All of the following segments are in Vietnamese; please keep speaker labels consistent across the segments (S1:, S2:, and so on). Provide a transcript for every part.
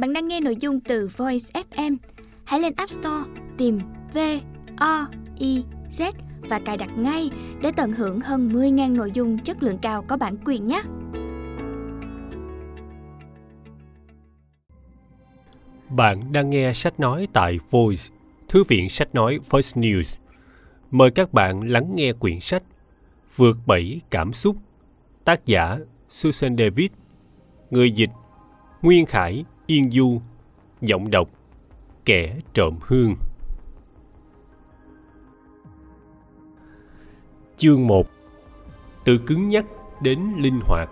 S1: Bạn đang nghe nội dung từ Voice FM. Hãy lên App Store tìm V O I Z và cài đặt ngay để tận hưởng hơn 10.000 nội dung chất lượng cao có bản quyền nhé.
S2: Bạn đang nghe sách nói tại Voice, Thư viện sách nói Voice News. Mời các bạn lắng nghe quyển sách Vượt bảy cảm xúc, tác giả Susan David, người dịch Nguyên Khải, Yên Du, giọng đọc Kẻ trộm hương. Chương 1 Từ cứng nhắc đến linh hoạt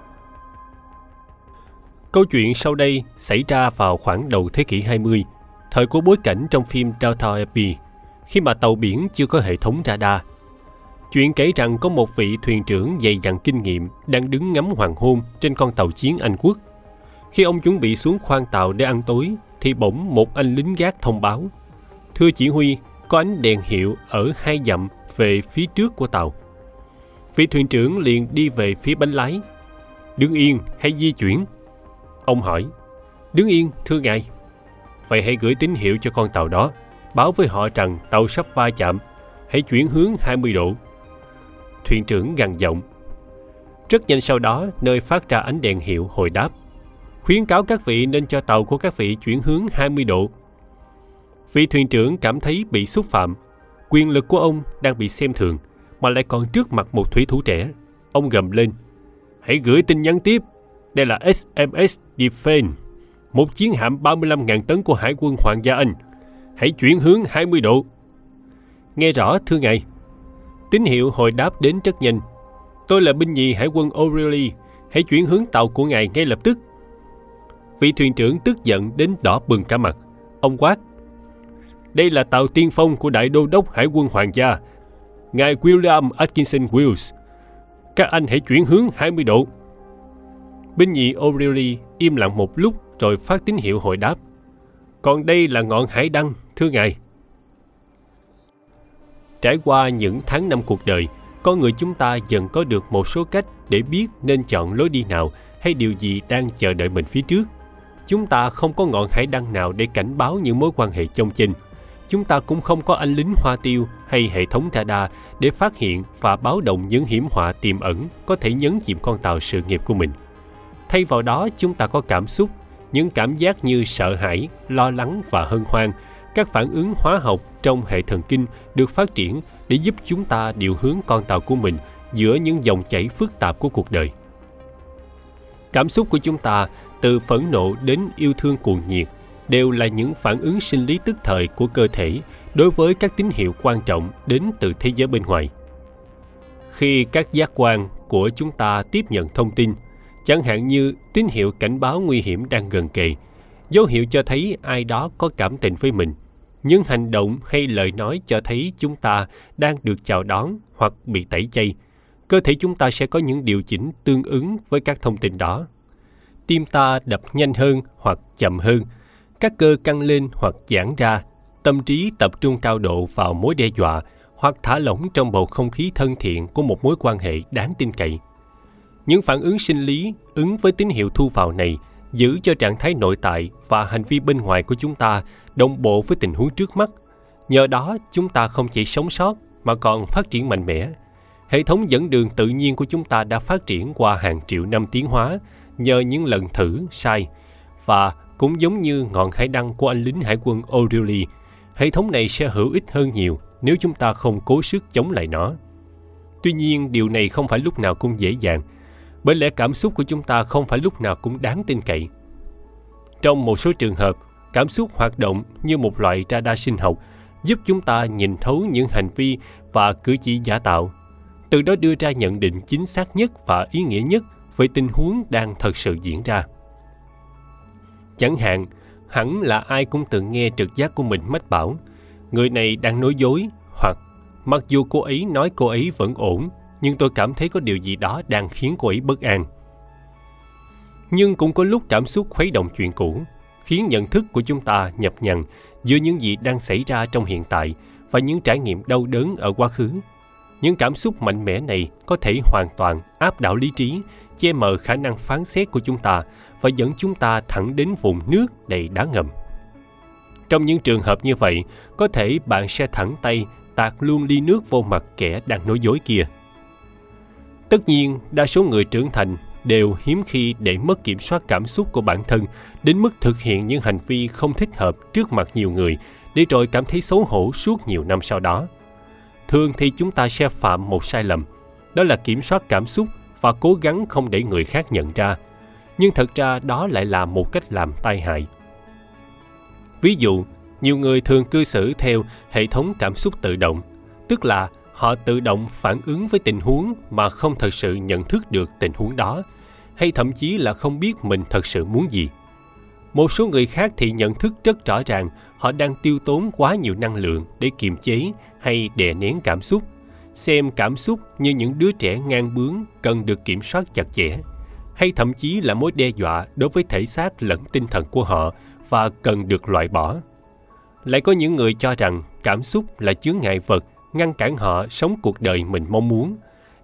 S2: Câu chuyện sau đây xảy ra vào khoảng đầu thế kỷ 20, thời của bối cảnh trong phim Delta Abbey, khi mà tàu biển chưa có hệ thống radar. Chuyện kể rằng có một vị thuyền trưởng dày dặn kinh nghiệm đang đứng ngắm hoàng hôn trên con tàu chiến Anh quốc. Khi ông chuẩn bị xuống khoang tàu để ăn tối, thì bỗng một anh lính gác thông báo. Thưa chỉ huy, có ánh đèn hiệu ở hai dặm về phía trước của tàu. Vị thuyền trưởng liền đi về phía bánh lái. Đứng yên hay di chuyển? Ông hỏi. Đứng yên, thưa ngài. Vậy hãy gửi tín hiệu cho con tàu đó, báo với họ rằng tàu sắp va chạm. Hãy chuyển hướng 20 độ. Thuyền trưởng gằn giọng. Rất nhanh sau đó, nơi phát ra ánh đèn hiệu hồi đáp. Khuyến cáo các vị nên cho tàu của các vị chuyển hướng 20 độ. Vị thuyền trưởng cảm thấy bị xúc phạm. Quyền lực của ông đang bị xem thường, mà lại còn trước mặt một thủy thủ trẻ. Ông gầm lên. Hãy gửi tin nhắn tiếp đây là SMS Defense, một chiến hạm 35.000 tấn của Hải quân Hoàng gia Anh. Hãy chuyển hướng 20 độ. Nghe rõ thưa ngài. Tín hiệu hồi đáp đến rất nhanh. Tôi là binh nhì Hải quân O'Reilly. Hãy chuyển hướng tàu của ngài ngay lập tức. Vị thuyền trưởng tức giận đến đỏ bừng cả mặt. Ông quát. Đây là tàu tiên phong của Đại Đô đốc Hải quân Hoàng gia, ngài William Atkinson Wills. Các anh hãy chuyển hướng 20 độ. Binh nhì O'Reilly im lặng một lúc rồi phát tín hiệu hồi đáp. Còn đây là ngọn hải đăng, thưa ngài. Trải qua những tháng năm cuộc đời, con người chúng ta dần có được một số cách để biết nên chọn lối đi nào hay điều gì đang chờ đợi mình phía trước. Chúng ta không có ngọn hải đăng nào để cảnh báo những mối quan hệ trong chênh. Chúng ta cũng không có anh lính hoa tiêu hay hệ thống radar để phát hiện và báo động những hiểm họa tiềm ẩn có thể nhấn chìm con tàu sự nghiệp của mình. Thay vào đó, chúng ta có cảm xúc, những cảm giác như sợ hãi, lo lắng và hân hoan. Các phản ứng hóa học trong hệ thần kinh được phát triển để giúp chúng ta điều hướng con tàu của mình giữa những dòng chảy phức tạp của cuộc đời cảm xúc của chúng ta từ phẫn nộ đến yêu thương cuồng nhiệt đều là những phản ứng sinh lý tức thời của cơ thể đối với các tín hiệu quan trọng đến từ thế giới bên ngoài khi các giác quan của chúng ta tiếp nhận thông tin chẳng hạn như tín hiệu cảnh báo nguy hiểm đang gần kề, dấu hiệu cho thấy ai đó có cảm tình với mình, những hành động hay lời nói cho thấy chúng ta đang được chào đón hoặc bị tẩy chay. Cơ thể chúng ta sẽ có những điều chỉnh tương ứng với các thông tin đó. Tim ta đập nhanh hơn hoặc chậm hơn, các cơ căng lên hoặc giãn ra, tâm trí tập trung cao độ vào mối đe dọa hoặc thả lỏng trong bầu không khí thân thiện của một mối quan hệ đáng tin cậy những phản ứng sinh lý ứng với tín hiệu thu vào này giữ cho trạng thái nội tại và hành vi bên ngoài của chúng ta đồng bộ với tình huống trước mắt. Nhờ đó, chúng ta không chỉ sống sót mà còn phát triển mạnh mẽ. Hệ thống dẫn đường tự nhiên của chúng ta đã phát triển qua hàng triệu năm tiến hóa nhờ những lần thử, sai. Và cũng giống như ngọn hải đăng của anh lính hải quân O'Reilly, hệ thống này sẽ hữu ích hơn nhiều nếu chúng ta không cố sức chống lại nó. Tuy nhiên, điều này không phải lúc nào cũng dễ dàng – bởi lẽ cảm xúc của chúng ta không phải lúc nào cũng đáng tin cậy. Trong một số trường hợp, cảm xúc hoạt động như một loại radar sinh học giúp chúng ta nhìn thấu những hành vi và cử chỉ giả tạo, từ đó đưa ra nhận định chính xác nhất và ý nghĩa nhất về tình huống đang thật sự diễn ra. Chẳng hạn, hẳn là ai cũng từng nghe trực giác của mình mách bảo, người này đang nói dối hoặc mặc dù cô ấy nói cô ấy vẫn ổn nhưng tôi cảm thấy có điều gì đó đang khiến cô ấy bất an. Nhưng cũng có lúc cảm xúc khuấy động chuyện cũ, khiến nhận thức của chúng ta nhập nhằng giữa những gì đang xảy ra trong hiện tại và những trải nghiệm đau đớn ở quá khứ những cảm xúc mạnh mẽ này có thể hoàn toàn áp đảo lý trí, che mờ khả năng phán xét của chúng ta và dẫn chúng ta thẳng đến vùng nước đầy đá ngầm. Trong những trường hợp như vậy, có thể bạn sẽ thẳng tay tạt luôn ly nước vô mặt kẻ đang nói dối kia. Tất nhiên, đa số người trưởng thành đều hiếm khi để mất kiểm soát cảm xúc của bản thân đến mức thực hiện những hành vi không thích hợp trước mặt nhiều người để rồi cảm thấy xấu hổ suốt nhiều năm sau đó thường thì chúng ta sẽ phạm một sai lầm. Đó là kiểm soát cảm xúc và cố gắng không để người khác nhận ra. Nhưng thật ra đó lại là một cách làm tai hại. Ví dụ, nhiều người thường cư xử theo hệ thống cảm xúc tự động, tức là họ tự động phản ứng với tình huống mà không thật sự nhận thức được tình huống đó, hay thậm chí là không biết mình thật sự muốn gì. Một số người khác thì nhận thức rất rõ ràng họ đang tiêu tốn quá nhiều năng lượng để kiềm chế hay đè nén cảm xúc. Xem cảm xúc như những đứa trẻ ngang bướng, cần được kiểm soát chặt chẽ, hay thậm chí là mối đe dọa đối với thể xác lẫn tinh thần của họ và cần được loại bỏ. Lại có những người cho rằng cảm xúc là chướng ngại vật ngăn cản họ sống cuộc đời mình mong muốn,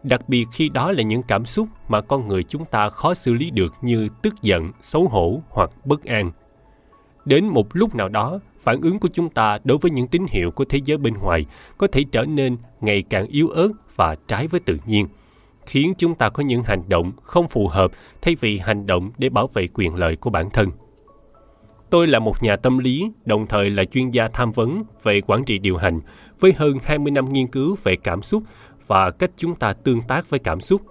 S2: đặc biệt khi đó là những cảm xúc mà con người chúng ta khó xử lý được như tức giận, xấu hổ hoặc bất an đến một lúc nào đó phản ứng của chúng ta đối với những tín hiệu của thế giới bên ngoài có thể trở nên ngày càng yếu ớt và trái với tự nhiên khiến chúng ta có những hành động không phù hợp thay vì hành động để bảo vệ quyền lợi của bản thân Tôi là một nhà tâm lý, đồng thời là chuyên gia tham vấn về quản trị điều hành, với hơn 20 năm nghiên cứu về cảm xúc và cách chúng ta tương tác với cảm xúc.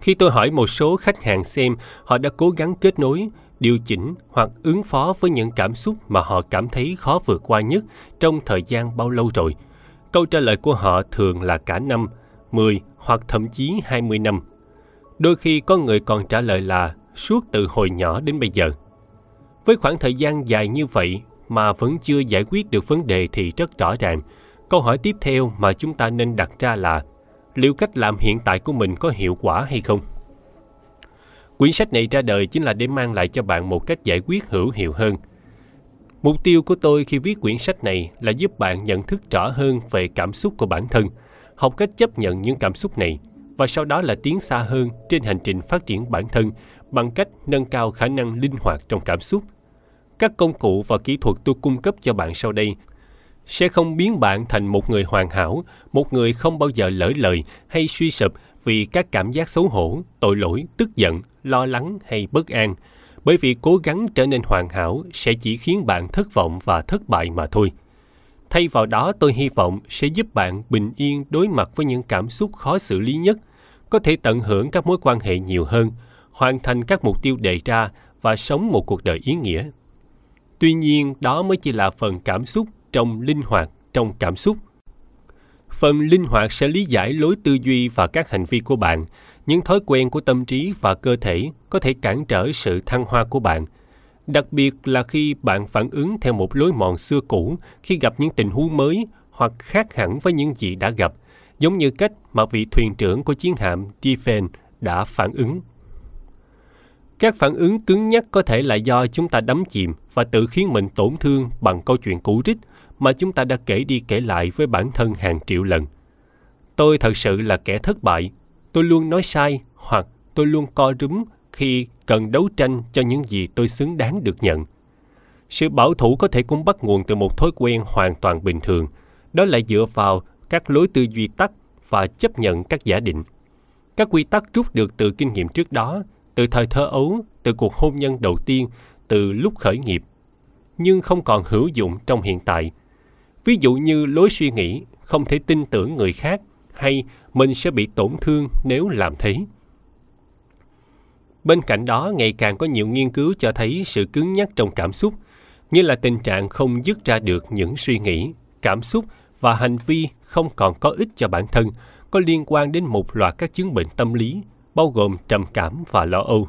S2: Khi tôi hỏi một số khách hàng xem họ đã cố gắng kết nối, điều chỉnh hoặc ứng phó với những cảm xúc mà họ cảm thấy khó vượt qua nhất trong thời gian bao lâu rồi, câu trả lời của họ thường là cả năm, 10 hoặc thậm chí 20 năm. Đôi khi có người còn trả lời là suốt từ hồi nhỏ đến bây giờ. Với khoảng thời gian dài như vậy mà vẫn chưa giải quyết được vấn đề thì rất rõ ràng. Câu hỏi tiếp theo mà chúng ta nên đặt ra là liệu cách làm hiện tại của mình có hiệu quả hay không? Quyển sách này ra đời chính là để mang lại cho bạn một cách giải quyết hữu hiệu hơn. Mục tiêu của tôi khi viết quyển sách này là giúp bạn nhận thức rõ hơn về cảm xúc của bản thân, học cách chấp nhận những cảm xúc này và sau đó là tiến xa hơn trên hành trình phát triển bản thân bằng cách nâng cao khả năng linh hoạt trong cảm xúc – các công cụ và kỹ thuật tôi cung cấp cho bạn sau đây sẽ không biến bạn thành một người hoàn hảo, một người không bao giờ lỡ lời hay suy sụp vì các cảm giác xấu hổ, tội lỗi, tức giận, lo lắng hay bất an. Bởi vì cố gắng trở nên hoàn hảo sẽ chỉ khiến bạn thất vọng và thất bại mà thôi. Thay vào đó tôi hy vọng sẽ giúp bạn bình yên đối mặt với những cảm xúc khó xử lý nhất, có thể tận hưởng các mối quan hệ nhiều hơn, hoàn thành các mục tiêu đề ra và sống một cuộc đời ý nghĩa Tuy nhiên, đó mới chỉ là phần cảm xúc trong linh hoạt trong cảm xúc. Phần linh hoạt sẽ lý giải lối tư duy và các hành vi của bạn, những thói quen của tâm trí và cơ thể có thể cản trở sự thăng hoa của bạn. Đặc biệt là khi bạn phản ứng theo một lối mòn xưa cũ khi gặp những tình huống mới hoặc khác hẳn với những gì đã gặp, giống như cách mà vị thuyền trưởng của chiến hạm Tiffen đã phản ứng các phản ứng cứng nhắc có thể là do chúng ta đắm chìm và tự khiến mình tổn thương bằng câu chuyện cũ rích mà chúng ta đã kể đi kể lại với bản thân hàng triệu lần. Tôi thật sự là kẻ thất bại. Tôi luôn nói sai hoặc tôi luôn co rúm khi cần đấu tranh cho những gì tôi xứng đáng được nhận. Sự bảo thủ có thể cũng bắt nguồn từ một thói quen hoàn toàn bình thường, đó là dựa vào các lối tư duy tắc và chấp nhận các giả định. Các quy tắc rút được từ kinh nghiệm trước đó từ thời thơ ấu, từ cuộc hôn nhân đầu tiên, từ lúc khởi nghiệp, nhưng không còn hữu dụng trong hiện tại. Ví dụ như lối suy nghĩ không thể tin tưởng người khác hay mình sẽ bị tổn thương nếu làm thế. Bên cạnh đó, ngày càng có nhiều nghiên cứu cho thấy sự cứng nhắc trong cảm xúc, như là tình trạng không dứt ra được những suy nghĩ, cảm xúc và hành vi không còn có ích cho bản thân, có liên quan đến một loạt các chứng bệnh tâm lý bao gồm trầm cảm và lo âu.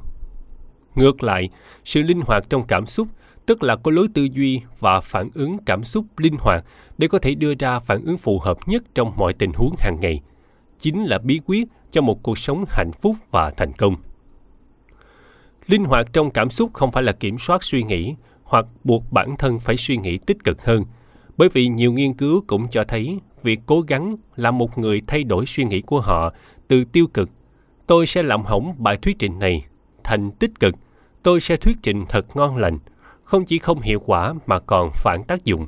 S2: Ngược lại, sự linh hoạt trong cảm xúc tức là có lối tư duy và phản ứng cảm xúc linh hoạt để có thể đưa ra phản ứng phù hợp nhất trong mọi tình huống hàng ngày. Chính là bí quyết cho một cuộc sống hạnh phúc và thành công. Linh hoạt trong cảm xúc không phải là kiểm soát suy nghĩ hoặc buộc bản thân phải suy nghĩ tích cực hơn. Bởi vì nhiều nghiên cứu cũng cho thấy việc cố gắng làm một người thay đổi suy nghĩ của họ từ tiêu cực. Tôi sẽ làm hỏng bài thuyết trình này thành tích cực. Tôi sẽ thuyết trình thật ngon lành không chỉ không hiệu quả mà còn phản tác dụng.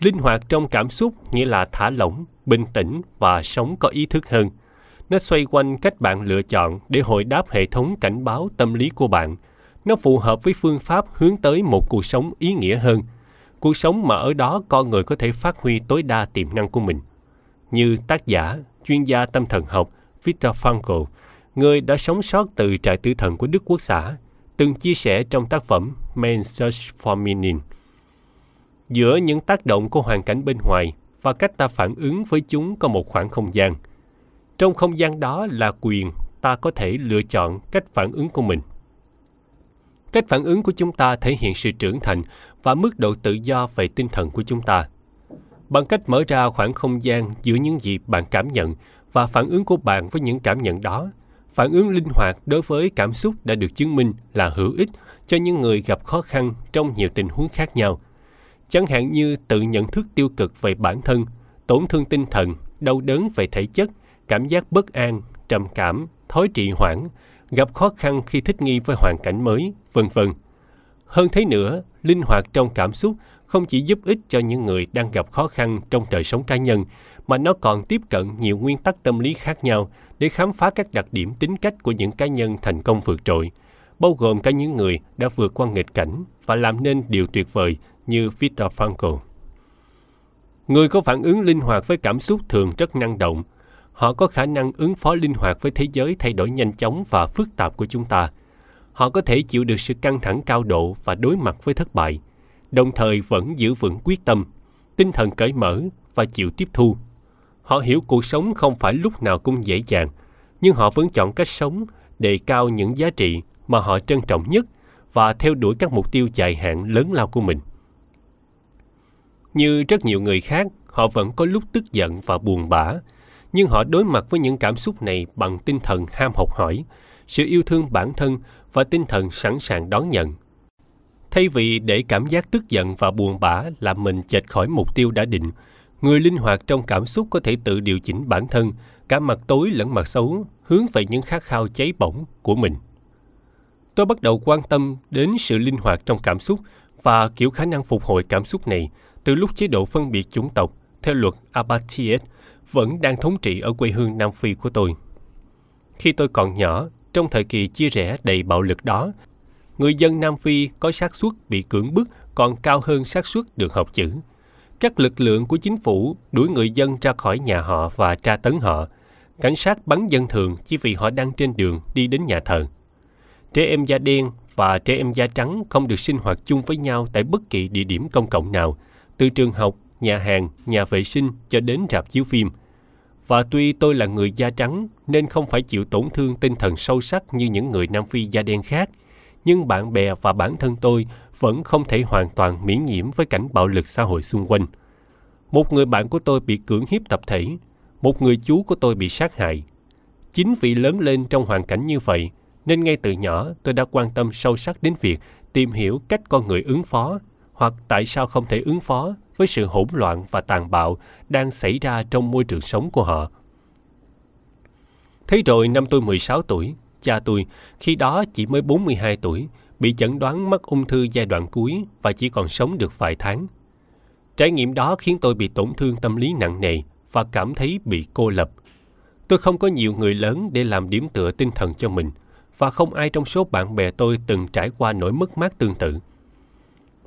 S2: Linh hoạt trong cảm xúc nghĩa là thả lỏng bình tĩnh và sống có ý thức hơn. Nó xoay quanh cách bạn lựa chọn để hồi đáp hệ thống cảnh báo tâm lý của bạn. Nó phù hợp với phương pháp hướng tới một cuộc sống ý nghĩa hơn. Cuộc sống mà ở đó con người có thể phát huy tối đa tiềm năng của mình. Như tác giả chuyên gia tâm thần học Viktor Frankl người đã sống sót từ trại tử thần của Đức Quốc xã, từng chia sẻ trong tác phẩm Man Search for Meaning. Giữa những tác động của hoàn cảnh bên ngoài và cách ta phản ứng với chúng có một khoảng không gian. Trong không gian đó là quyền ta có thể lựa chọn cách phản ứng của mình. Cách phản ứng của chúng ta thể hiện sự trưởng thành và mức độ tự do về tinh thần của chúng ta. Bằng cách mở ra khoảng không gian giữa những gì bạn cảm nhận và phản ứng của bạn với những cảm nhận đó, phản ứng linh hoạt đối với cảm xúc đã được chứng minh là hữu ích cho những người gặp khó khăn trong nhiều tình huống khác nhau. Chẳng hạn như tự nhận thức tiêu cực về bản thân, tổn thương tinh thần, đau đớn về thể chất, cảm giác bất an, trầm cảm, thói trì hoãn, gặp khó khăn khi thích nghi với hoàn cảnh mới, vân vân. Hơn thế nữa, linh hoạt trong cảm xúc không chỉ giúp ích cho những người đang gặp khó khăn trong đời sống cá nhân, mà nó còn tiếp cận nhiều nguyên tắc tâm lý khác nhau để khám phá các đặc điểm tính cách của những cá nhân thành công vượt trội, bao gồm cả những người đã vượt qua nghịch cảnh và làm nên điều tuyệt vời như Viktor Frankl. Người có phản ứng linh hoạt với cảm xúc thường rất năng động. Họ có khả năng ứng phó linh hoạt với thế giới thay đổi nhanh chóng và phức tạp của chúng ta. Họ có thể chịu được sự căng thẳng cao độ và đối mặt với thất bại, đồng thời vẫn giữ vững quyết tâm, tinh thần cởi mở và chịu tiếp thu Họ hiểu cuộc sống không phải lúc nào cũng dễ dàng, nhưng họ vẫn chọn cách sống đề cao những giá trị mà họ trân trọng nhất và theo đuổi các mục tiêu dài hạn lớn lao của mình. Như rất nhiều người khác, họ vẫn có lúc tức giận và buồn bã, nhưng họ đối mặt với những cảm xúc này bằng tinh thần ham học hỏi, sự yêu thương bản thân và tinh thần sẵn sàng đón nhận. Thay vì để cảm giác tức giận và buồn bã làm mình chệch khỏi mục tiêu đã định, Người linh hoạt trong cảm xúc có thể tự điều chỉnh bản thân, cả mặt tối lẫn mặt xấu, hướng về những khát khao cháy bỏng của mình. Tôi bắt đầu quan tâm đến sự linh hoạt trong cảm xúc và kiểu khả năng phục hồi cảm xúc này từ lúc chế độ phân biệt chủng tộc theo luật Apartheid vẫn đang thống trị ở quê hương Nam Phi của tôi. Khi tôi còn nhỏ, trong thời kỳ chia rẽ đầy bạo lực đó, người dân Nam Phi có xác suất bị cưỡng bức còn cao hơn xác suất được học chữ – các lực lượng của chính phủ đuổi người dân ra khỏi nhà họ và tra tấn họ. Cảnh sát bắn dân thường chỉ vì họ đang trên đường đi đến nhà thờ. Trẻ em da đen và trẻ em da trắng không được sinh hoạt chung với nhau tại bất kỳ địa điểm công cộng nào, từ trường học, nhà hàng, nhà vệ sinh cho đến rạp chiếu phim. Và tuy tôi là người da trắng nên không phải chịu tổn thương tinh thần sâu sắc như những người Nam Phi da đen khác, nhưng bạn bè và bản thân tôi vẫn không thể hoàn toàn miễn nhiễm với cảnh bạo lực xã hội xung quanh. Một người bạn của tôi bị cưỡng hiếp tập thể, một người chú của tôi bị sát hại. Chính vì lớn lên trong hoàn cảnh như vậy, nên ngay từ nhỏ tôi đã quan tâm sâu sắc đến việc tìm hiểu cách con người ứng phó hoặc tại sao không thể ứng phó với sự hỗn loạn và tàn bạo đang xảy ra trong môi trường sống của họ. Thế rồi năm tôi 16 tuổi, cha tôi, khi đó chỉ mới 42 tuổi, bị chẩn đoán mắc ung thư giai đoạn cuối và chỉ còn sống được vài tháng. Trải nghiệm đó khiến tôi bị tổn thương tâm lý nặng nề và cảm thấy bị cô lập. Tôi không có nhiều người lớn để làm điểm tựa tinh thần cho mình và không ai trong số bạn bè tôi từng trải qua nỗi mất mát tương tự.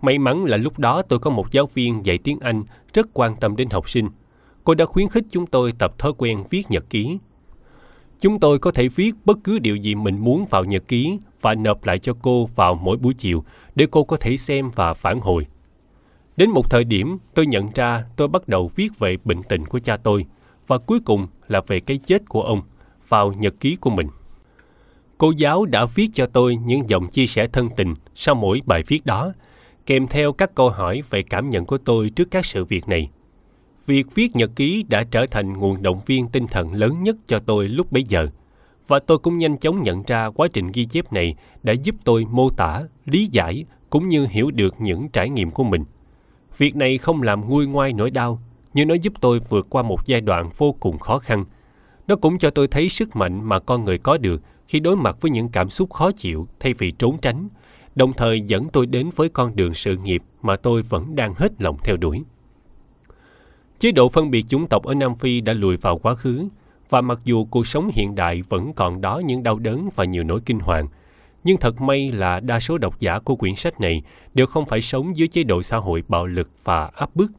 S2: May mắn là lúc đó tôi có một giáo viên dạy tiếng Anh rất quan tâm đến học sinh. Cô đã khuyến khích chúng tôi tập thói quen viết nhật ký. Chúng tôi có thể viết bất cứ điều gì mình muốn vào nhật ký và nộp lại cho cô vào mỗi buổi chiều để cô có thể xem và phản hồi. Đến một thời điểm, tôi nhận ra tôi bắt đầu viết về bệnh tình của cha tôi và cuối cùng là về cái chết của ông vào nhật ký của mình. Cô giáo đã viết cho tôi những dòng chia sẻ thân tình sau mỗi bài viết đó, kèm theo các câu hỏi về cảm nhận của tôi trước các sự việc này. Việc viết nhật ký đã trở thành nguồn động viên tinh thần lớn nhất cho tôi lúc bấy giờ – và tôi cũng nhanh chóng nhận ra quá trình ghi chép này đã giúp tôi mô tả, lý giải cũng như hiểu được những trải nghiệm của mình. Việc này không làm nguôi ngoai nỗi đau, nhưng nó giúp tôi vượt qua một giai đoạn vô cùng khó khăn. Nó cũng cho tôi thấy sức mạnh mà con người có được khi đối mặt với những cảm xúc khó chịu thay vì trốn tránh, đồng thời dẫn tôi đến với con đường sự nghiệp mà tôi vẫn đang hết lòng theo đuổi. Chế độ phân biệt chủng tộc ở Nam Phi đã lùi vào quá khứ, và mặc dù cuộc sống hiện đại vẫn còn đó những đau đớn và nhiều nỗi kinh hoàng, nhưng thật may là đa số độc giả của quyển sách này đều không phải sống dưới chế độ xã hội bạo lực và áp bức.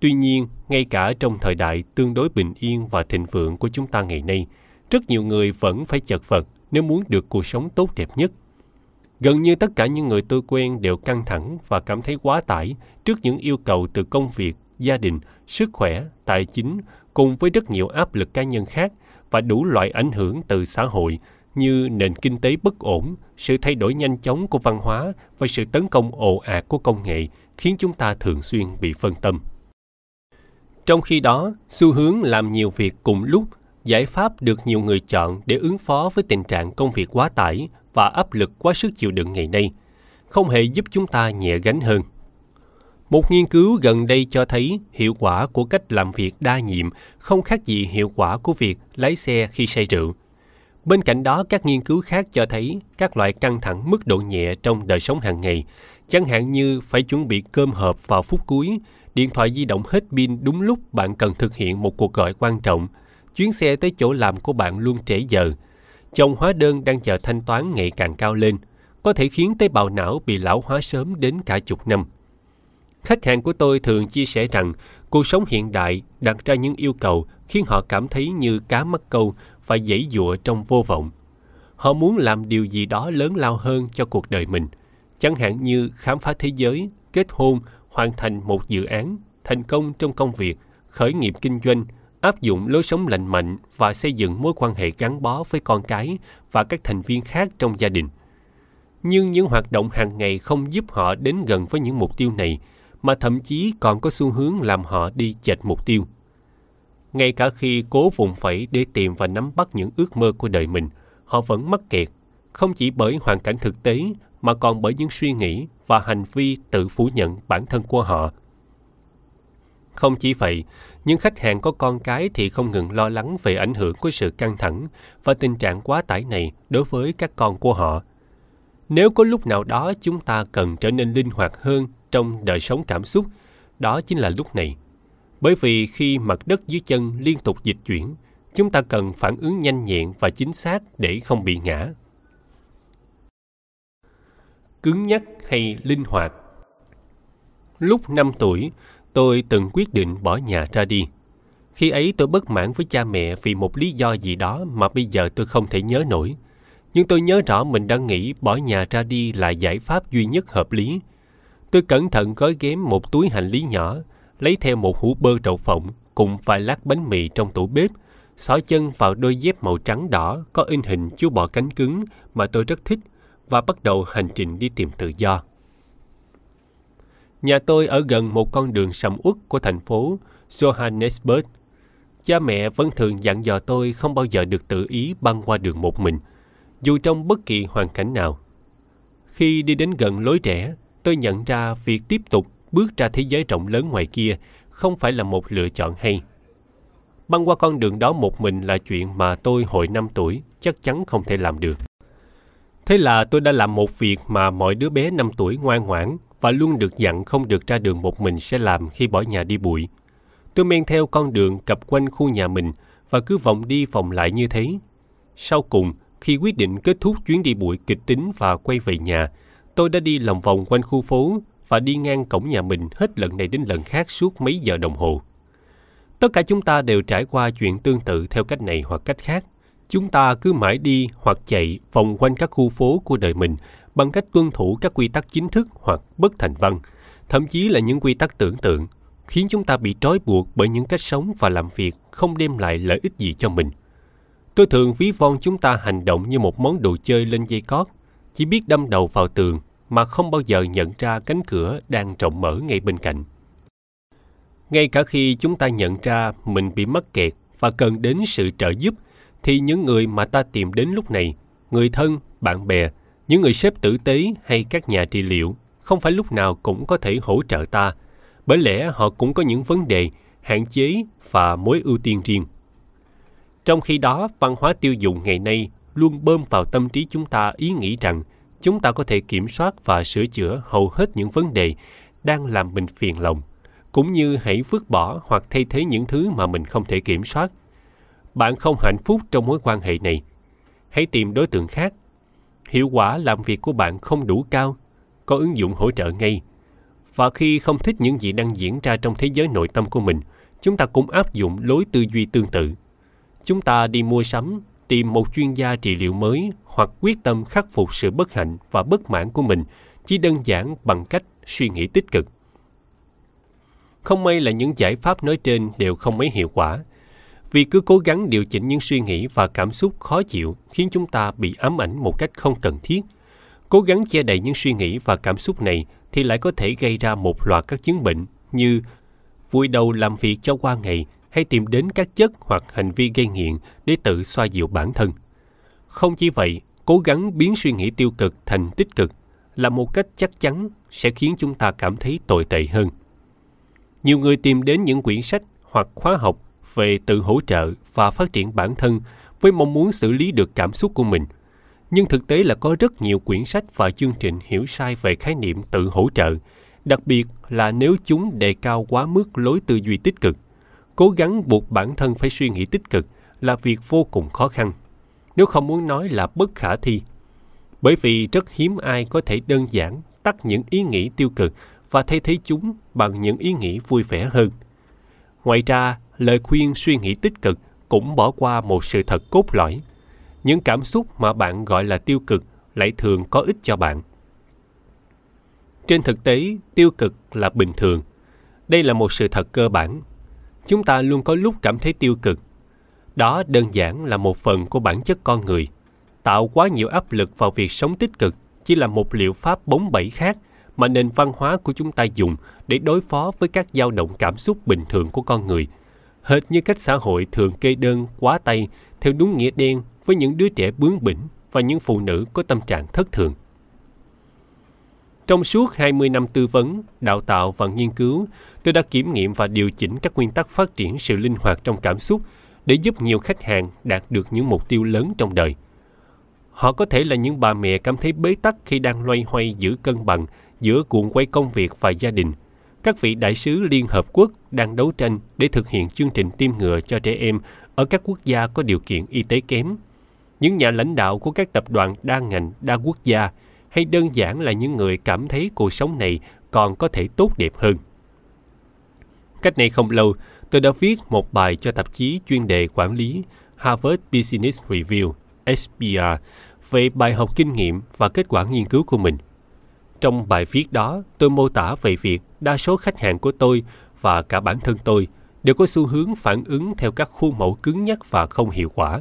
S2: Tuy nhiên, ngay cả trong thời đại tương đối bình yên và thịnh vượng của chúng ta ngày nay, rất nhiều người vẫn phải chật vật nếu muốn được cuộc sống tốt đẹp nhất. Gần như tất cả những người tôi quen đều căng thẳng và cảm thấy quá tải trước những yêu cầu từ công việc, gia đình, sức khỏe, tài chính cùng với rất nhiều áp lực cá nhân khác và đủ loại ảnh hưởng từ xã hội như nền kinh tế bất ổn, sự thay đổi nhanh chóng của văn hóa và sự tấn công ồ ạt của công nghệ khiến chúng ta thường xuyên bị phân tâm. Trong khi đó, xu hướng làm nhiều việc cùng lúc, giải pháp được nhiều người chọn để ứng phó với tình trạng công việc quá tải và áp lực quá sức chịu đựng ngày nay, không hề giúp chúng ta nhẹ gánh hơn. Một nghiên cứu gần đây cho thấy hiệu quả của cách làm việc đa nhiệm không khác gì hiệu quả của việc lái xe khi say rượu. Bên cạnh đó, các nghiên cứu khác cho thấy các loại căng thẳng mức độ nhẹ trong đời sống hàng ngày, chẳng hạn như phải chuẩn bị cơm hộp vào phút cuối, điện thoại di động hết pin đúng lúc bạn cần thực hiện một cuộc gọi quan trọng, chuyến xe tới chỗ làm của bạn luôn trễ giờ, chồng hóa đơn đang chờ thanh toán ngày càng cao lên, có thể khiến tế bào não bị lão hóa sớm đến cả chục năm. Khách hàng của tôi thường chia sẻ rằng cuộc sống hiện đại đặt ra những yêu cầu khiến họ cảm thấy như cá mắc câu và dãy dụa trong vô vọng. Họ muốn làm điều gì đó lớn lao hơn cho cuộc đời mình, chẳng hạn như khám phá thế giới, kết hôn, hoàn thành một dự án, thành công trong công việc, khởi nghiệp kinh doanh, áp dụng lối sống lành mạnh và xây dựng mối quan hệ gắn bó với con cái và các thành viên khác trong gia đình. Nhưng những hoạt động hàng ngày không giúp họ đến gần với những mục tiêu này mà thậm chí còn có xu hướng làm họ đi chệch mục tiêu. Ngay cả khi cố vùng phẩy để tìm và nắm bắt những ước mơ của đời mình, họ vẫn mắc kẹt, không chỉ bởi hoàn cảnh thực tế mà còn bởi những suy nghĩ và hành vi tự phủ nhận bản thân của họ. Không chỉ vậy, những khách hàng có con cái thì không ngừng lo lắng về ảnh hưởng của sự căng thẳng và tình trạng quá tải này đối với các con của họ. Nếu có lúc nào đó chúng ta cần trở nên linh hoạt hơn trong đời sống cảm xúc, đó chính là lúc này. Bởi vì khi mặt đất dưới chân liên tục dịch chuyển, chúng ta cần phản ứng nhanh nhẹn và chính xác để không bị ngã. Cứng nhắc hay linh hoạt Lúc 5 tuổi, tôi từng quyết định bỏ nhà ra đi. Khi ấy tôi bất mãn với cha mẹ vì một lý do gì đó mà bây giờ tôi không thể nhớ nổi. Nhưng tôi nhớ rõ mình đang nghĩ bỏ nhà ra đi là giải pháp duy nhất hợp lý Tôi cẩn thận gói ghém một túi hành lý nhỏ, lấy theo một hũ bơ đậu phộng cùng vài lát bánh mì trong tủ bếp, xỏ chân vào đôi dép màu trắng đỏ có in hình chú bò cánh cứng mà tôi rất thích và bắt đầu hành trình đi tìm tự do. Nhà tôi ở gần một con đường sầm uất của thành phố Johannesburg. Cha mẹ vẫn thường dặn dò tôi không bao giờ được tự ý băng qua đường một mình, dù trong bất kỳ hoàn cảnh nào. Khi đi đến gần lối rẽ, tôi nhận ra việc tiếp tục bước ra thế giới rộng lớn ngoài kia không phải là một lựa chọn hay. Băng qua con đường đó một mình là chuyện mà tôi hồi năm tuổi chắc chắn không thể làm được. Thế là tôi đã làm một việc mà mọi đứa bé năm tuổi ngoan ngoãn và luôn được dặn không được ra đường một mình sẽ làm khi bỏ nhà đi bụi. Tôi men theo con đường cặp quanh khu nhà mình và cứ vòng đi vòng lại như thế. Sau cùng, khi quyết định kết thúc chuyến đi bụi kịch tính và quay về nhà, tôi đã đi lòng vòng quanh khu phố và đi ngang cổng nhà mình hết lần này đến lần khác suốt mấy giờ đồng hồ. Tất cả chúng ta đều trải qua chuyện tương tự theo cách này hoặc cách khác. Chúng ta cứ mãi đi hoặc chạy vòng quanh các khu phố của đời mình bằng cách tuân thủ các quy tắc chính thức hoặc bất thành văn, thậm chí là những quy tắc tưởng tượng, khiến chúng ta bị trói buộc bởi những cách sống và làm việc không đem lại lợi ích gì cho mình. Tôi thường ví von chúng ta hành động như một món đồ chơi lên dây cót, chỉ biết đâm đầu vào tường mà không bao giờ nhận ra cánh cửa đang rộng mở ngay bên cạnh. Ngay cả khi chúng ta nhận ra mình bị mắc kẹt và cần đến sự trợ giúp, thì những người mà ta tìm đến lúc này, người thân, bạn bè, những người sếp tử tế hay các nhà trị liệu, không phải lúc nào cũng có thể hỗ trợ ta, bởi lẽ họ cũng có những vấn đề hạn chế và mối ưu tiên riêng. Trong khi đó, văn hóa tiêu dùng ngày nay luôn bơm vào tâm trí chúng ta ý nghĩ rằng chúng ta có thể kiểm soát và sửa chữa hầu hết những vấn đề đang làm mình phiền lòng, cũng như hãy vứt bỏ hoặc thay thế những thứ mà mình không thể kiểm soát. Bạn không hạnh phúc trong mối quan hệ này. Hãy tìm đối tượng khác. Hiệu quả làm việc của bạn không đủ cao, có ứng dụng hỗ trợ ngay. Và khi không thích những gì đang diễn ra trong thế giới nội tâm của mình, chúng ta cũng áp dụng lối tư duy tương tự. Chúng ta đi mua sắm, tìm một chuyên gia trị liệu mới hoặc quyết tâm khắc phục sự bất hạnh và bất mãn của mình chỉ đơn giản bằng cách suy nghĩ tích cực. Không may là những giải pháp nói trên đều không mấy hiệu quả. Vì cứ cố gắng điều chỉnh những suy nghĩ và cảm xúc khó chịu khiến chúng ta bị ám ảnh một cách không cần thiết. Cố gắng che đậy những suy nghĩ và cảm xúc này thì lại có thể gây ra một loạt các chứng bệnh như vui đầu làm việc cho qua ngày hay tìm đến các chất hoặc hành vi gây nghiện để tự xoa dịu bản thân. Không chỉ vậy, cố gắng biến suy nghĩ tiêu cực thành tích cực là một cách chắc chắn sẽ khiến chúng ta cảm thấy tồi tệ hơn. Nhiều người tìm đến những quyển sách hoặc khóa học về tự hỗ trợ và phát triển bản thân với mong muốn xử lý được cảm xúc của mình. Nhưng thực tế là có rất nhiều quyển sách và chương trình hiểu sai về khái niệm tự hỗ trợ, đặc biệt là nếu chúng đề cao quá mức lối tư duy tích cực. Cố gắng buộc bản thân phải suy nghĩ tích cực là việc vô cùng khó khăn, nếu không muốn nói là bất khả thi. Bởi vì rất hiếm ai có thể đơn giản tắt những ý nghĩ tiêu cực và thay thế chúng bằng những ý nghĩ vui vẻ hơn. Ngoài ra, lời khuyên suy nghĩ tích cực cũng bỏ qua một sự thật cốt lõi. Những cảm xúc mà bạn gọi là tiêu cực lại thường có ích cho bạn. Trên thực tế, tiêu cực là bình thường. Đây là một sự thật cơ bản. Chúng ta luôn có lúc cảm thấy tiêu cực. Đó đơn giản là một phần của bản chất con người. Tạo quá nhiều áp lực vào việc sống tích cực chỉ là một liệu pháp bóng bẩy khác mà nền văn hóa của chúng ta dùng để đối phó với các dao động cảm xúc bình thường của con người. Hệt như cách xã hội thường kê đơn, quá tay, theo đúng nghĩa đen với những đứa trẻ bướng bỉnh và những phụ nữ có tâm trạng thất thường. Trong suốt 20 năm tư vấn, đào tạo và nghiên cứu, tôi đã kiểm nghiệm và điều chỉnh các nguyên tắc phát triển sự linh hoạt trong cảm xúc để giúp nhiều khách hàng đạt được những mục tiêu lớn trong đời. Họ có thể là những bà mẹ cảm thấy bế tắc khi đang loay hoay giữ cân bằng giữa cuộn quay công việc và gia đình. Các vị đại sứ Liên Hợp Quốc đang đấu tranh để thực hiện chương trình tiêm ngừa cho trẻ em ở các quốc gia có điều kiện y tế kém. Những nhà lãnh đạo của các tập đoàn đa ngành, đa quốc gia hay đơn giản là những người cảm thấy cuộc sống này còn có thể tốt đẹp hơn. Cách này không lâu, tôi đã viết một bài cho tạp chí chuyên đề quản lý Harvard Business Review, SBR, về bài học kinh nghiệm và kết quả nghiên cứu của mình – trong bài viết đó, tôi mô tả về việc đa số khách hàng của tôi và cả bản thân tôi đều có xu hướng phản ứng theo các khuôn mẫu cứng nhắc và không hiệu quả.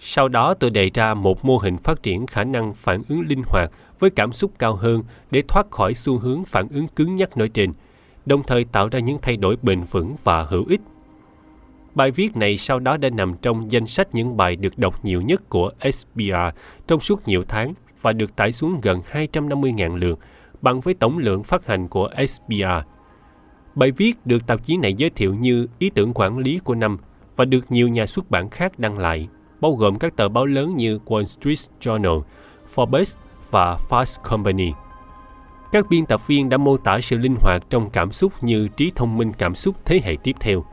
S2: Sau đó tôi đề ra một mô hình phát triển khả năng phản ứng linh hoạt với cảm xúc cao hơn để thoát khỏi xu hướng phản ứng cứng nhắc nói trên, đồng thời tạo ra những thay đổi bền vững và hữu ích. Bài viết này sau đó đã nằm trong danh sách những bài được đọc nhiều nhất của SBR trong suốt nhiều tháng và được tải xuống gần 250.000 lượt, bằng với tổng lượng phát hành của SBR. Bài viết được tạp chí này giới thiệu như ý tưởng quản lý của năm và được nhiều nhà xuất bản khác đăng lại, bao gồm các tờ báo lớn như Wall Street Journal, Forbes và Fast Company. Các biên tập viên đã mô tả sự linh hoạt trong cảm xúc như trí thông minh cảm xúc thế hệ tiếp theo.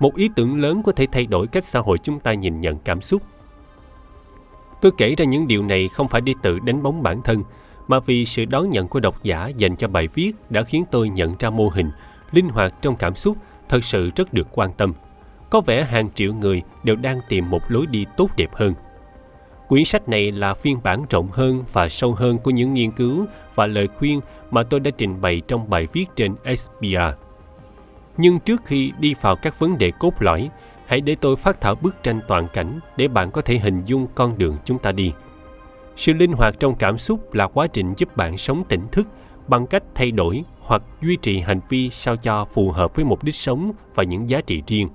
S2: Một ý tưởng lớn có thể thay đổi cách xã hội chúng ta nhìn nhận cảm xúc Tôi kể ra những điều này không phải đi tự đánh bóng bản thân, mà vì sự đón nhận của độc giả dành cho bài viết đã khiến tôi nhận ra mô hình linh hoạt trong cảm xúc thật sự rất được quan tâm. Có vẻ hàng triệu người đều đang tìm một lối đi tốt đẹp hơn. Quyển sách này là phiên bản rộng hơn và sâu hơn của những nghiên cứu và lời khuyên mà tôi đã trình bày trong bài viết trên SBR. Nhưng trước khi đi vào các vấn đề cốt lõi, hãy để tôi phát thảo bức tranh toàn cảnh để bạn có thể hình dung con đường chúng ta đi sự linh hoạt trong cảm xúc là quá trình giúp bạn sống tỉnh thức bằng cách thay đổi hoặc duy trì hành vi sao cho phù hợp với mục đích sống và những giá trị riêng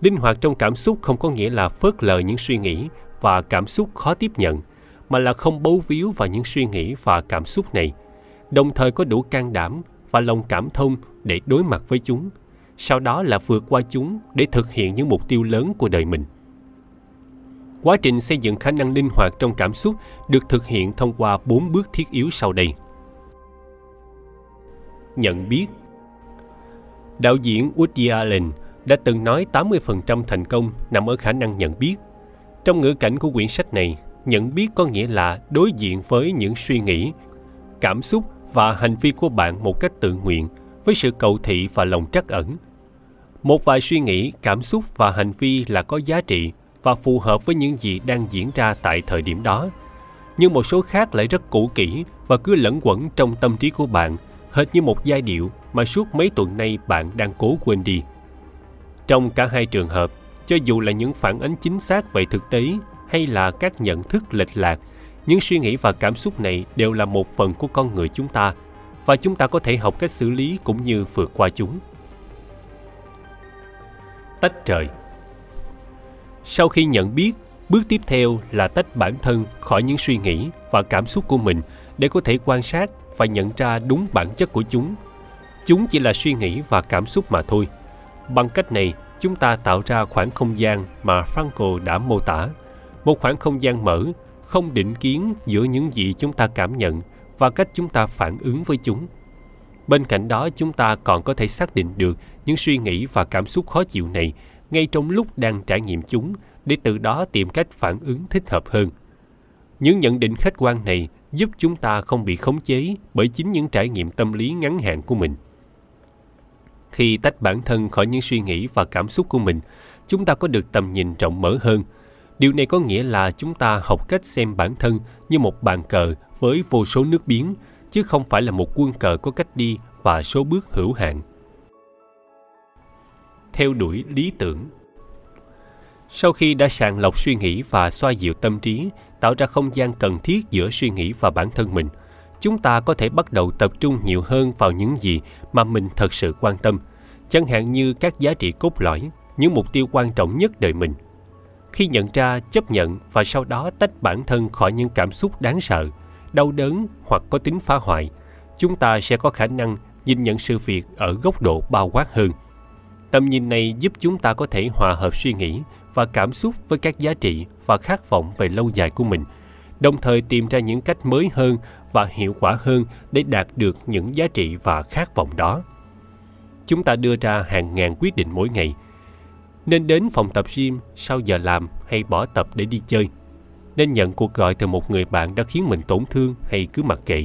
S2: linh hoạt trong cảm xúc không có nghĩa là phớt lờ những suy nghĩ và cảm xúc khó tiếp nhận, mà là không bấu víu vào những suy nghĩ và cảm xúc này. Đồng thời có đủ can đảm và lòng cảm thông để đối mặt với chúng, sau đó là vượt qua chúng để thực hiện những mục tiêu lớn của đời mình. Quá trình xây dựng khả năng linh hoạt trong cảm xúc được thực hiện thông qua bốn bước thiết yếu sau đây. Nhận biết. Đạo diễn Woody Allen đã từng nói 80% thành công nằm ở khả năng nhận biết. Trong ngữ cảnh của quyển sách này, nhận biết có nghĩa là đối diện với những suy nghĩ, cảm xúc và hành vi của bạn một cách tự nguyện với sự cầu thị và lòng trắc ẩn. Một vài suy nghĩ, cảm xúc và hành vi là có giá trị và phù hợp với những gì đang diễn ra tại thời điểm đó. Nhưng một số khác lại rất cũ kỹ và cứ lẫn quẩn trong tâm trí của bạn, hệt như một giai điệu mà suốt mấy tuần nay bạn đang cố quên đi. Trong cả hai trường hợp, cho dù là những phản ánh chính xác về thực tế hay là các nhận thức lệch lạc, những suy nghĩ và cảm xúc này đều là một phần của con người chúng ta và chúng ta có thể học cách xử lý cũng như vượt qua chúng. Tách trời Sau khi nhận biết, bước tiếp theo là tách bản thân khỏi những suy nghĩ và cảm xúc của mình để có thể quan sát và nhận ra đúng bản chất của chúng. Chúng chỉ là suy nghĩ và cảm xúc mà thôi. Bằng cách này, chúng ta tạo ra khoảng không gian mà Franco đã mô tả, một khoảng không gian mở, không định kiến giữa những gì chúng ta cảm nhận và cách chúng ta phản ứng với chúng. Bên cạnh đó, chúng ta còn có thể xác định được những suy nghĩ và cảm xúc khó chịu này ngay trong lúc đang trải nghiệm chúng để từ đó tìm cách phản ứng thích hợp hơn. Những nhận định khách quan này giúp chúng ta không bị khống chế bởi chính những trải nghiệm tâm lý ngắn hạn của mình khi tách bản thân khỏi những suy nghĩ và cảm xúc của mình, chúng ta có được tầm nhìn rộng mở hơn. Điều này có nghĩa là chúng ta học cách xem bản thân như một bàn cờ với vô số nước biến, chứ không phải là một quân cờ có cách đi và số bước hữu hạn. Theo đuổi lý tưởng. Sau khi đã sàng lọc suy nghĩ và xoa dịu tâm trí, tạo ra không gian cần thiết giữa suy nghĩ và bản thân mình chúng ta có thể bắt đầu tập trung nhiều hơn vào những gì mà mình thật sự quan tâm. Chẳng hạn như các giá trị cốt lõi, những mục tiêu quan trọng nhất đời mình. Khi nhận ra, chấp nhận và sau đó tách bản thân khỏi những cảm xúc đáng sợ, đau đớn hoặc có tính phá hoại, chúng ta sẽ có khả năng nhìn nhận sự việc ở góc độ bao quát hơn. Tầm nhìn này giúp chúng ta có thể hòa hợp suy nghĩ và cảm xúc với các giá trị và khát vọng về lâu dài của mình đồng thời tìm ra những cách mới hơn và hiệu quả hơn để đạt được những giá trị và khát vọng đó. Chúng ta đưa ra hàng ngàn quyết định mỗi ngày. Nên đến phòng tập gym sau giờ làm hay bỏ tập để đi chơi. Nên nhận cuộc gọi từ một người bạn đã khiến mình tổn thương hay cứ mặc kệ.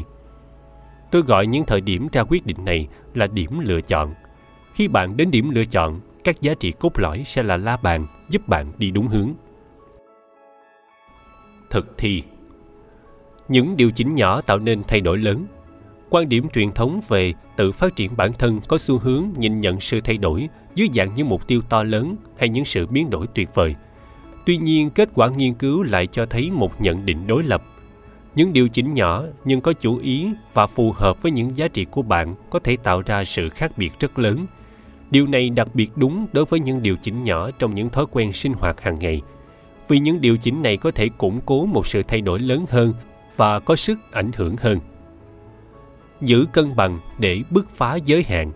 S2: Tôi gọi những thời điểm ra quyết định này là điểm lựa chọn. Khi bạn đến điểm lựa chọn, các giá trị cốt lõi sẽ là la bàn giúp bạn đi đúng hướng. Thực thi những điều chỉnh nhỏ tạo nên thay đổi lớn. Quan điểm truyền thống về tự phát triển bản thân có xu hướng nhìn nhận sự thay đổi dưới dạng những mục tiêu to lớn hay những sự biến đổi tuyệt vời. Tuy nhiên, kết quả nghiên cứu lại cho thấy một nhận định đối lập. Những điều chỉnh nhỏ nhưng có chủ ý và phù hợp với những giá trị của bạn có thể tạo ra sự khác biệt rất lớn. Điều này đặc biệt đúng đối với những điều chỉnh nhỏ trong những thói quen sinh hoạt hàng ngày. Vì những điều chỉnh này có thể củng cố một sự thay đổi lớn hơn và có sức ảnh hưởng hơn giữ cân bằng để bứt phá giới hạn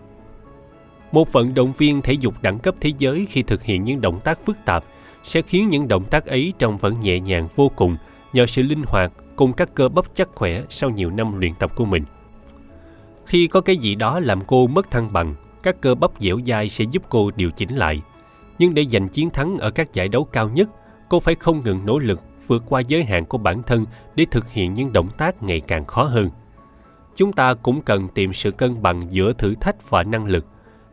S2: một vận động viên thể dục đẳng cấp thế giới khi thực hiện những động tác phức tạp sẽ khiến những động tác ấy trông vẫn nhẹ nhàng vô cùng nhờ sự linh hoạt cùng các cơ bắp chắc khỏe sau nhiều năm luyện tập của mình. Khi có cái gì đó làm cô mất thăng bằng, các cơ bắp dẻo dai sẽ giúp cô điều chỉnh lại. Nhưng để giành chiến thắng ở các giải đấu cao nhất, cô phải không ngừng nỗ lực vượt qua giới hạn của bản thân để thực hiện những động tác ngày càng khó hơn. Chúng ta cũng cần tìm sự cân bằng giữa thử thách và năng lực.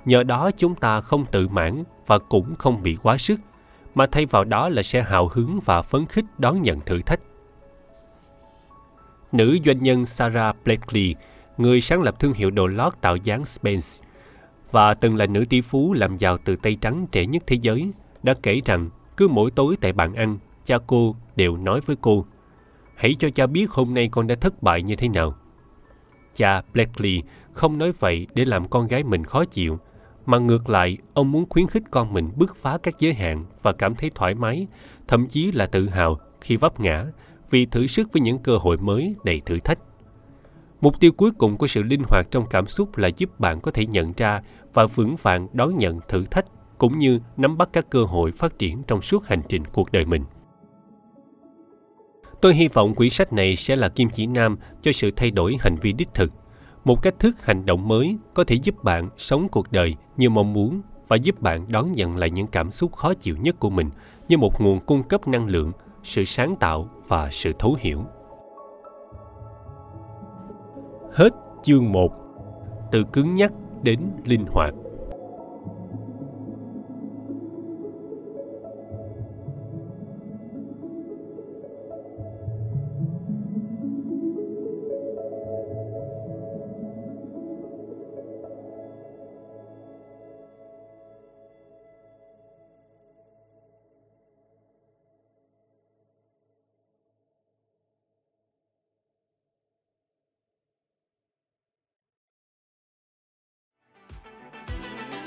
S2: Nhờ đó chúng ta không tự mãn và cũng không bị quá sức, mà thay vào đó là sẽ hào hứng và phấn khích đón nhận thử thách. Nữ doanh nhân Sarah Blakely, người sáng lập thương hiệu đồ lót tạo dáng Spence và từng là nữ tỷ phú làm giàu từ Tây Trắng trẻ nhất thế giới, đã kể rằng cứ mỗi tối tại bàn ăn, cha cô đều nói với cô hãy cho cha biết hôm nay con đã thất bại như thế nào. Cha blackley không nói vậy để làm con gái mình khó chịu mà ngược lại ông muốn khuyến khích con mình bứt phá các giới hạn và cảm thấy thoải mái thậm chí là tự hào khi vấp ngã vì thử sức với những cơ hội mới đầy thử thách. Mục tiêu cuối cùng của sự linh hoạt trong cảm xúc là giúp bạn có thể nhận ra và vững vàng đón nhận thử thách cũng như nắm bắt các cơ hội phát triển trong suốt hành trình cuộc đời mình. Tôi hy vọng quyển sách này sẽ là kim chỉ nam cho sự thay đổi hành vi đích thực, một cách thức hành động mới có thể giúp bạn sống cuộc đời như mong muốn và giúp bạn đón nhận lại những cảm xúc khó chịu nhất của mình như một nguồn cung cấp năng lượng, sự sáng tạo và sự thấu hiểu. Hết chương 1 Từ cứng nhắc đến linh hoạt